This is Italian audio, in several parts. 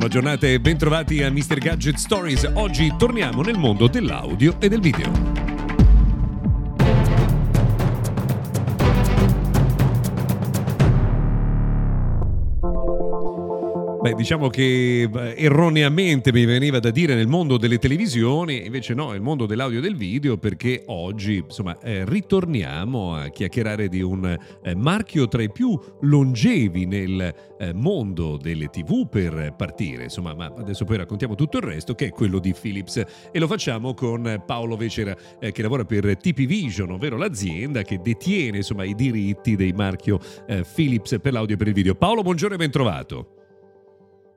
Buona giornata e bentrovati a Mr. Gadget Stories. Oggi torniamo nel mondo dell'audio e del video. Beh, diciamo che eh, erroneamente mi veniva da dire nel mondo delle televisioni, invece no, nel mondo dell'audio e del video, perché oggi, insomma, eh, ritorniamo a chiacchierare di un eh, marchio tra i più longevi nel eh, mondo delle TV per partire, insomma, ma adesso poi raccontiamo tutto il resto, che è quello di Philips. E lo facciamo con Paolo Vecera, eh, che lavora per TP Vision, ovvero l'azienda che detiene, insomma, i diritti del marchio eh, Philips per l'audio e per il video. Paolo, buongiorno e ben trovato.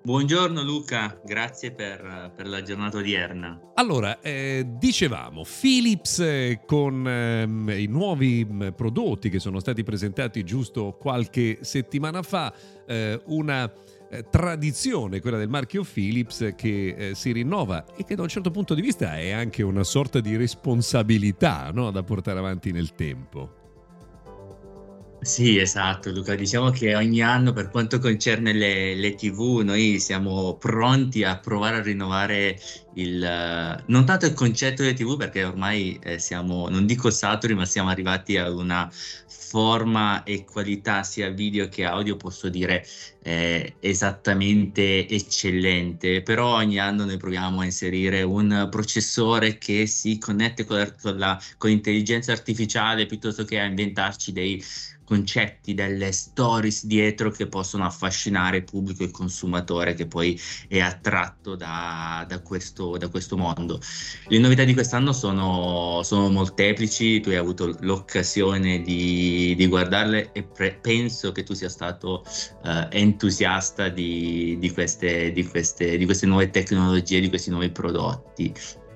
Buongiorno Luca, grazie per, per la giornata odierna. Allora, eh, dicevamo, Philips eh, con eh, i nuovi mm, prodotti che sono stati presentati giusto qualche settimana fa, eh, una eh, tradizione, quella del marchio Philips, che eh, si rinnova e che da un certo punto di vista è anche una sorta di responsabilità no? da portare avanti nel tempo. Sì, esatto, Luca. Diciamo che ogni anno, per quanto concerne le, le TV, noi siamo pronti a provare a rinnovare il, non tanto il concetto delle TV, perché ormai eh, siamo, non dico saturi, ma siamo arrivati a una forma e qualità sia video che audio, posso dire, eh, esattamente eccellente. Però ogni anno noi proviamo a inserire un processore che si connette con, con, la, con l'intelligenza artificiale piuttosto che a inventarci dei concetti, delle stories dietro che possono affascinare il pubblico e il consumatore che poi è attratto da, da, questo, da questo, mondo. Le novità di quest'anno sono, sono, molteplici, tu hai avuto l'occasione di, di guardarle e pre- penso che tu sia stato uh, entusiasta di, di, queste, queste, di queste nuove tecnologie, di questi nuovi prodotti.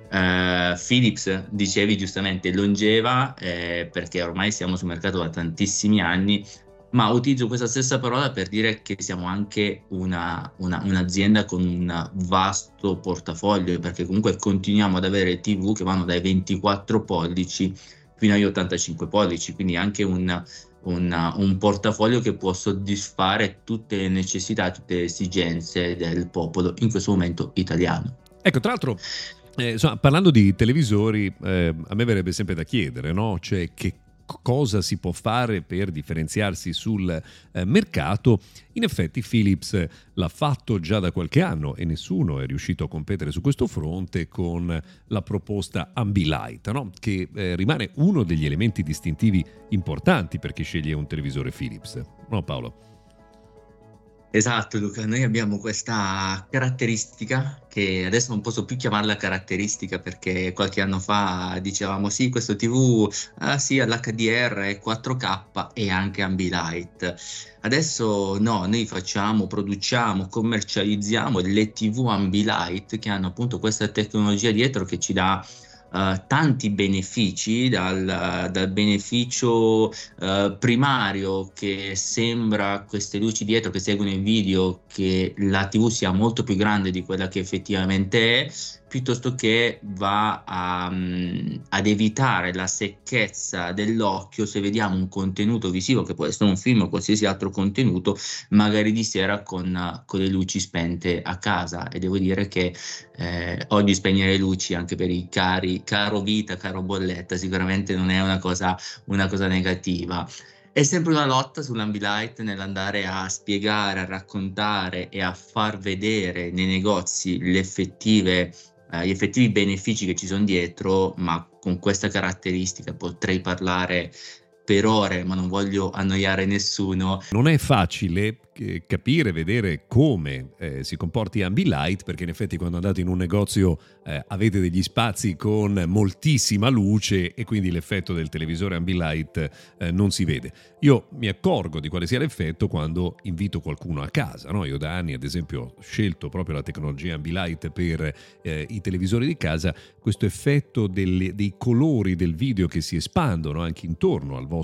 Uh, Philips, dicevi giustamente, longeva eh, perché ormai siamo sul mercato da tantissimi anni, ma utilizzo questa stessa parola per dire che siamo anche una, una, un'azienda con un vasto portafoglio, perché comunque continuiamo ad avere TV che vanno dai 24 pollici fino agli 85 pollici, quindi anche un, un, un portafoglio che può soddisfare tutte le necessità, tutte le esigenze del popolo, in questo momento italiano. Ecco, tra l'altro eh, insomma, parlando di televisori, eh, a me verrebbe sempre da chiedere, no? Cioè, che cosa si può fare per differenziarsi sul eh, mercato. In effetti Philips l'ha fatto già da qualche anno e nessuno è riuscito a competere su questo fronte con la proposta Ambilight, no? che eh, rimane uno degli elementi distintivi importanti per chi sceglie un televisore Philips. No Paolo? Esatto Luca, noi abbiamo questa caratteristica che adesso non posso più chiamarla caratteristica perché qualche anno fa dicevamo sì questo TV ah, sì all'HDR è 4K e anche Ambilight. Adesso no, noi facciamo, produciamo, commercializziamo le TV Ambilight che hanno appunto questa tecnologia dietro che ci dà Uh, tanti benefici, dal, dal beneficio uh, primario che sembra queste luci dietro che seguono il video che la TV sia molto più grande di quella che effettivamente è, piuttosto che va a, um, ad evitare la secchezza dell'occhio se vediamo un contenuto visivo che può essere un film o qualsiasi altro contenuto magari di sera con, con le luci spente a casa. E devo dire che eh, oggi spegnere le luci anche per i cari caro vita caro bolletta sicuramente non è una cosa, una cosa negativa. È sempre una lotta sull'Ambilight nell'andare a spiegare, a raccontare e a far vedere nei negozi le effettive eh, gli effettivi benefici che ci sono dietro, ma con questa caratteristica potrei parlare per ore, ma non voglio annoiare nessuno. Non è facile capire, vedere come eh, si comporti Ambilight, perché in effetti quando andate in un negozio eh, avete degli spazi con moltissima luce e quindi l'effetto del televisore Ambilight eh, non si vede. Io mi accorgo di quale sia l'effetto quando invito qualcuno a casa. No? Io da anni, ad esempio, ho scelto proprio la tecnologia Ambilight per eh, i televisori di casa, questo effetto delle, dei colori del video che si espandono anche intorno al vostro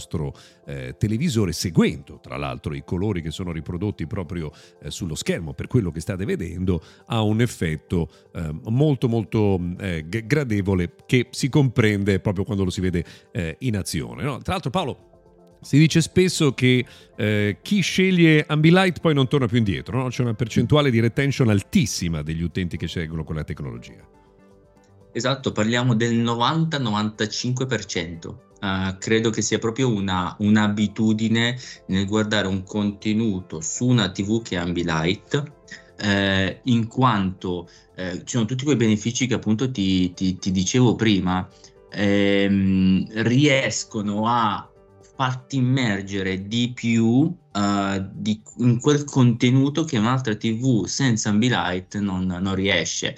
eh, televisore, seguendo tra l'altro i colori che sono riprodotti prodotti proprio eh, sullo schermo per quello che state vedendo ha un effetto eh, molto molto eh, gradevole che si comprende proprio quando lo si vede eh, in azione. No? Tra l'altro Paolo si dice spesso che eh, chi sceglie Ambilight poi non torna più indietro, no? c'è una percentuale di retention altissima degli utenti che scelgono quella tecnologia. Esatto, parliamo del 90-95%. Uh, credo che sia proprio una, un'abitudine nel guardare un contenuto su una TV che è Ambilight, eh, in quanto eh, ci sono tutti quei benefici che appunto ti, ti, ti dicevo prima, ehm, riescono a farti immergere di più uh, di, in quel contenuto che un'altra TV senza Ambilight non, non riesce.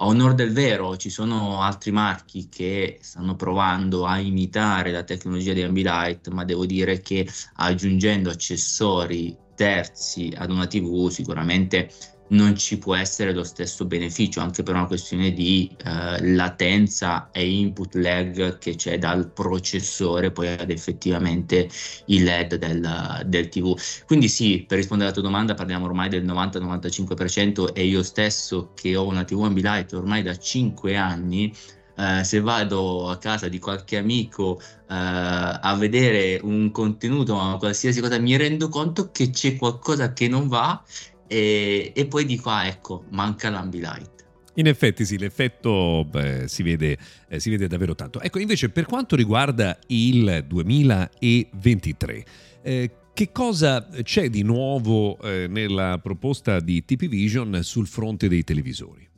A onor del vero, ci sono altri marchi che stanno provando a imitare la tecnologia di Ambilight, ma devo dire che aggiungendo accessori terzi ad una TV sicuramente non ci può essere lo stesso beneficio anche per una questione di eh, latenza e input lag che c'è dal processore poi ad effettivamente il LED del, del TV. Quindi sì, per rispondere alla tua domanda parliamo ormai del 90-95% e io stesso che ho una TV Ambilight ormai da 5 anni Uh, se vado a casa di qualche amico uh, a vedere un contenuto o qualsiasi cosa, mi rendo conto che c'è qualcosa che non va e, e poi dico, ah ecco, manca l'ambilight. In effetti sì, l'effetto beh, si, vede, eh, si, vede, davvero tanto. Ecco, invece per quanto riguarda il 2023, eh, che cosa c'è di nuovo eh, nella proposta di TP Vision sul fronte dei televisori?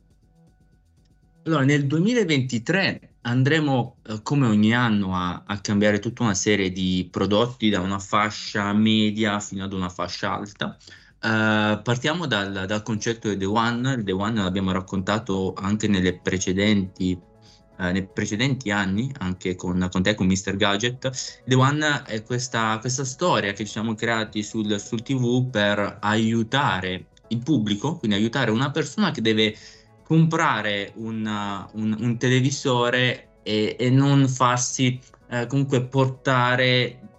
Allora, nel 2023 andremo eh, come ogni anno a, a cambiare tutta una serie di prodotti da una fascia media fino ad una fascia alta. Uh, partiamo dal, dal, concetto di The One. Il The One l'abbiamo raccontato anche nelle precedenti, uh, nei precedenti anni, anche con, con, te, con Mr. Gadget. The One è questa, questa storia che ci siamo creati sul, sul, TV per aiutare il pubblico, quindi aiutare una persona che deve comprare un, un, un televisore e, e, non farsi uh, comunque portare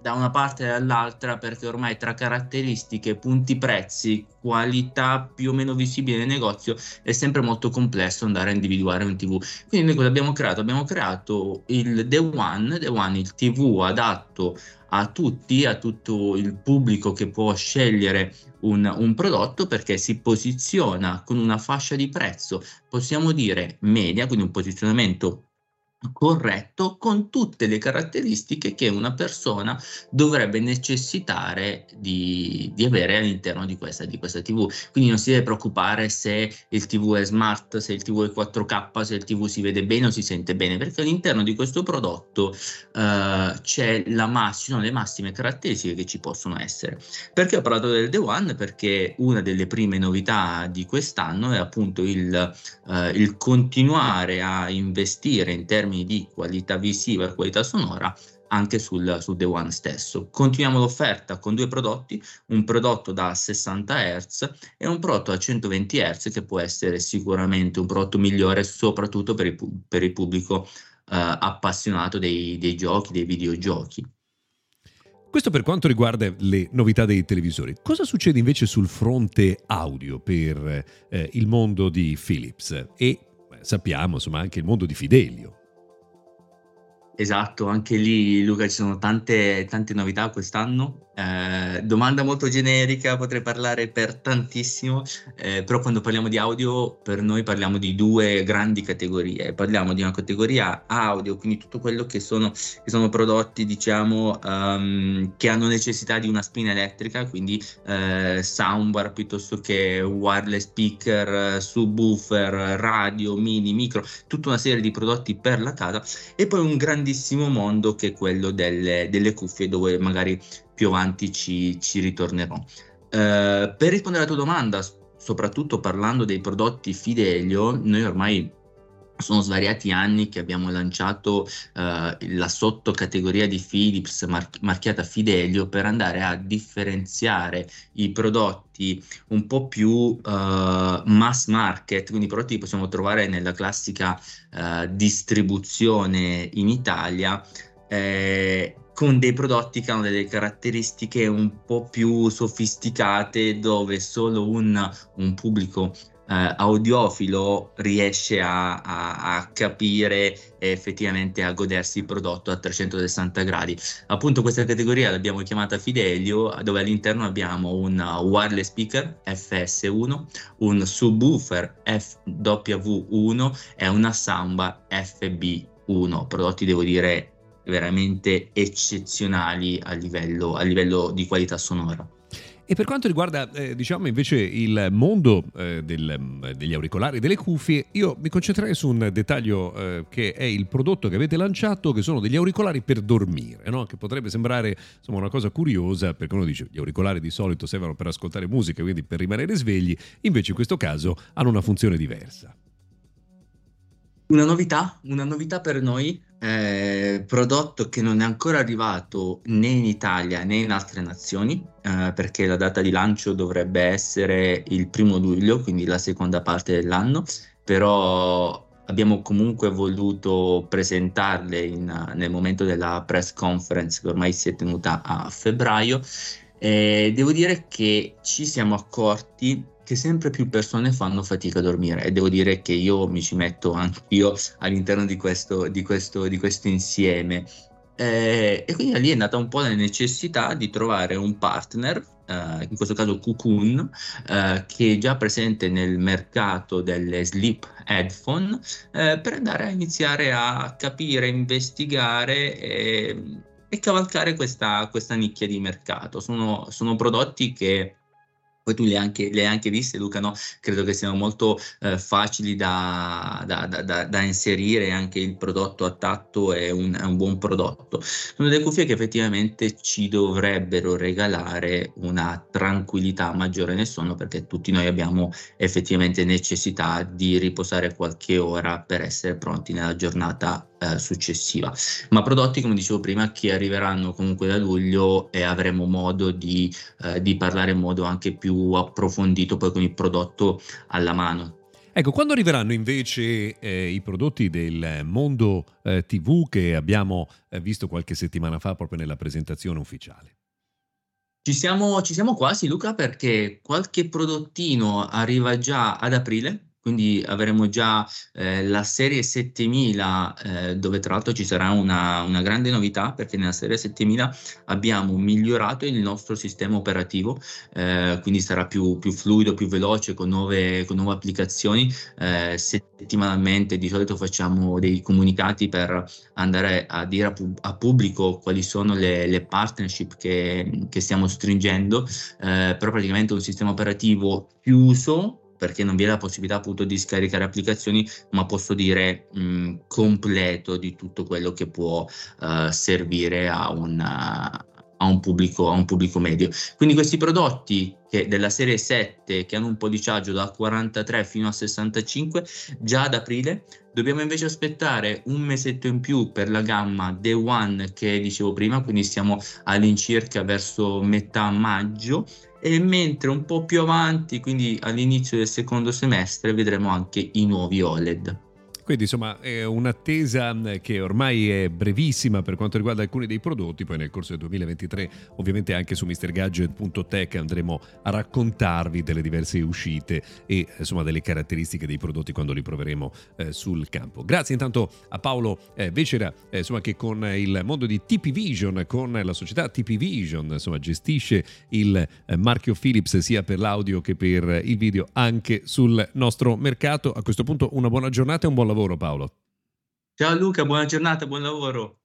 da una parte e dall'altra perché ormai tra caratteristiche, punti prezzi, qualità più o meno visibile nel negozio è sempre molto complesso andare a individuare un TV. Quindi noi cosa abbiamo creato? Abbiamo creato il The One, The One il TV adatto a tutti, a tutto il pubblico che può scegliere un, un, prodotto perché si posiziona con una fascia di prezzo, possiamo dire media, quindi un posizionamento corretto con tutte le caratteristiche che una persona dovrebbe necessitare di, di avere all'interno di questa, di questa, TV. Quindi non si deve preoccupare se il TV è smart, se il TV è 4K, se il TV si vede bene o si sente bene, perché all'interno di questo prodotto uh, c'è la mass- sono le massime caratteristiche che ci possono essere. Perché ho parlato del The One? Perché una delle prime novità di quest'anno è appunto il, uh, il continuare a investire in termini termini di qualità visiva e qualità sonora anche sul, sul The One stesso. Continuiamo l'offerta con due prodotti, un prodotto da 60 Hz e un prodotto a 120 Hz che può essere sicuramente un prodotto migliore soprattutto per il, per il pubblico eh, appassionato dei, dei giochi, dei videogiochi. Questo per quanto riguarda le novità dei televisori. Cosa succede invece sul fronte audio per eh, il mondo di Philips e sappiamo insomma anche il mondo di Fidelio? Esatto, anche lì Luca ci sono tante, tante novità quest'anno. Eh, domanda molto generica, potrei parlare per tantissimo, eh, però quando parliamo di audio per noi parliamo di due grandi categorie. Parliamo di una categoria audio, quindi tutto quello che sono, che sono prodotti diciamo um, che hanno necessità di una spina elettrica, quindi eh, soundbar piuttosto che wireless speaker, subwoofer, radio, mini, micro, tutta una serie di prodotti per la casa e poi un grandissimo mondo che è quello delle, delle cuffie dove magari più avanti ci, ci ritornerò. Eh, per rispondere alla tua domanda, soprattutto parlando dei prodotti Fidelio, noi ormai sono svariati anni che abbiamo lanciato eh, la sottocategoria di Philips mar- marchiata Fidelio per andare a differenziare i prodotti un po' più uh, mass market, quindi prodotti che possiamo trovare nella classica uh, distribuzione in Italia. Eh, con dei prodotti che hanno delle caratteristiche un po' più sofisticate dove solo un, un pubblico eh, audiofilo riesce a, a, a, capire e effettivamente a godersi il prodotto a 360 gradi. Appunto questa categoria l'abbiamo chiamata Fidelio dove all'interno abbiamo un wireless speaker FS1, un subwoofer FW1 e una samba FB1, prodotti devo dire veramente eccezionali a livello, a livello di qualità sonora. E per quanto riguarda, eh, diciamo invece il mondo eh, del, degli auricolari, delle cuffie, io mi concentrerei su un dettaglio eh, che è il prodotto che avete lanciato, che sono degli auricolari per dormire, no? che potrebbe sembrare insomma, una cosa curiosa, perché uno dice gli auricolari di solito servono per ascoltare musica, quindi per rimanere svegli, invece in questo caso hanno una funzione diversa. Una novità, una novità per noi, eh, prodotto che non è ancora arrivato né in Italia né in altre nazioni, eh, perché la data di lancio dovrebbe essere il primo luglio, quindi la seconda parte dell'anno, però abbiamo comunque voluto presentarle in, nel momento della press conference che ormai si è tenuta a febbraio. Eh, devo dire che ci siamo accorti che sempre più persone fanno fatica a dormire e devo dire che io mi ci metto anch'io all'interno di questo, di questo, di questo insieme. Eh, e quindi lì è nata un po' la necessità di trovare un partner, eh, in questo caso Cocoon, eh, che è già presente nel mercato delle sleep headphone, eh, per andare a iniziare a capire, investigare e, e cavalcare questa, questa nicchia di mercato. Sono, sono prodotti che poi tu le hai anche, le hai anche viste, Luca, no? Credo che siano molto eh, facili da, da, da, da, inserire, anche il prodotto a tatto è un, è un, buon prodotto. Sono delle cuffie che effettivamente ci dovrebbero regalare una tranquillità maggiore nel sonno, perché tutti noi abbiamo effettivamente necessità di riposare qualche ora per essere pronti nella giornata eh, successiva. Ma prodotti, come dicevo prima, che arriveranno comunque da luglio e avremo modo di, eh, di parlare in modo anche più approfondito poi con il prodotto alla mano. Ecco, quando arriveranno invece eh, i prodotti del mondo eh, TV che abbiamo eh, visto qualche settimana fa proprio nella presentazione ufficiale? Ci siamo, ci siamo quasi, Luca, perché qualche prodottino arriva già ad aprile, quindi avremo già eh, la serie 7000 eh, dove tra l'altro ci sarà una, una, grande novità perché nella serie 7000 abbiamo migliorato il nostro sistema operativo eh, quindi sarà più, più, fluido, più veloce con nuove, con nuove applicazioni. Eh, settimanalmente di solito facciamo dei comunicati per andare a dire a, pub- a pubblico quali sono le, le partnership che, che, stiamo stringendo. Eh, però praticamente un sistema operativo chiuso perché non vi è la possibilità appunto di scaricare applicazioni, ma posso dire mh, completo di tutto quello che può uh, servire a, una, a, un pubblico, a un pubblico medio. Quindi questi prodotti che della serie 7 che hanno un policiaggio da 43 fino a 65 già ad aprile dobbiamo invece aspettare un mesetto in più per la gamma Day One che dicevo prima quindi siamo all'incirca verso metà maggio e mentre un po' più avanti, quindi all'inizio del secondo semestre, vedremo anche i nuovi OLED. Quindi insomma è un'attesa che ormai è brevissima per quanto riguarda alcuni dei prodotti, poi nel corso del 2023 ovviamente anche su MrGadget.tech andremo a raccontarvi delle diverse uscite e insomma delle caratteristiche dei prodotti quando li proveremo eh, sul campo. Grazie intanto a Paolo eh, Vecera eh, insomma, che con il mondo di TP Vision, con la società TP Vision insomma, gestisce il eh, marchio Philips sia per l'audio che per il video anche sul nostro mercato. A questo punto una buona giornata e un buon lavoro Paolo. Ciao Luca, buona giornata, buon lavoro.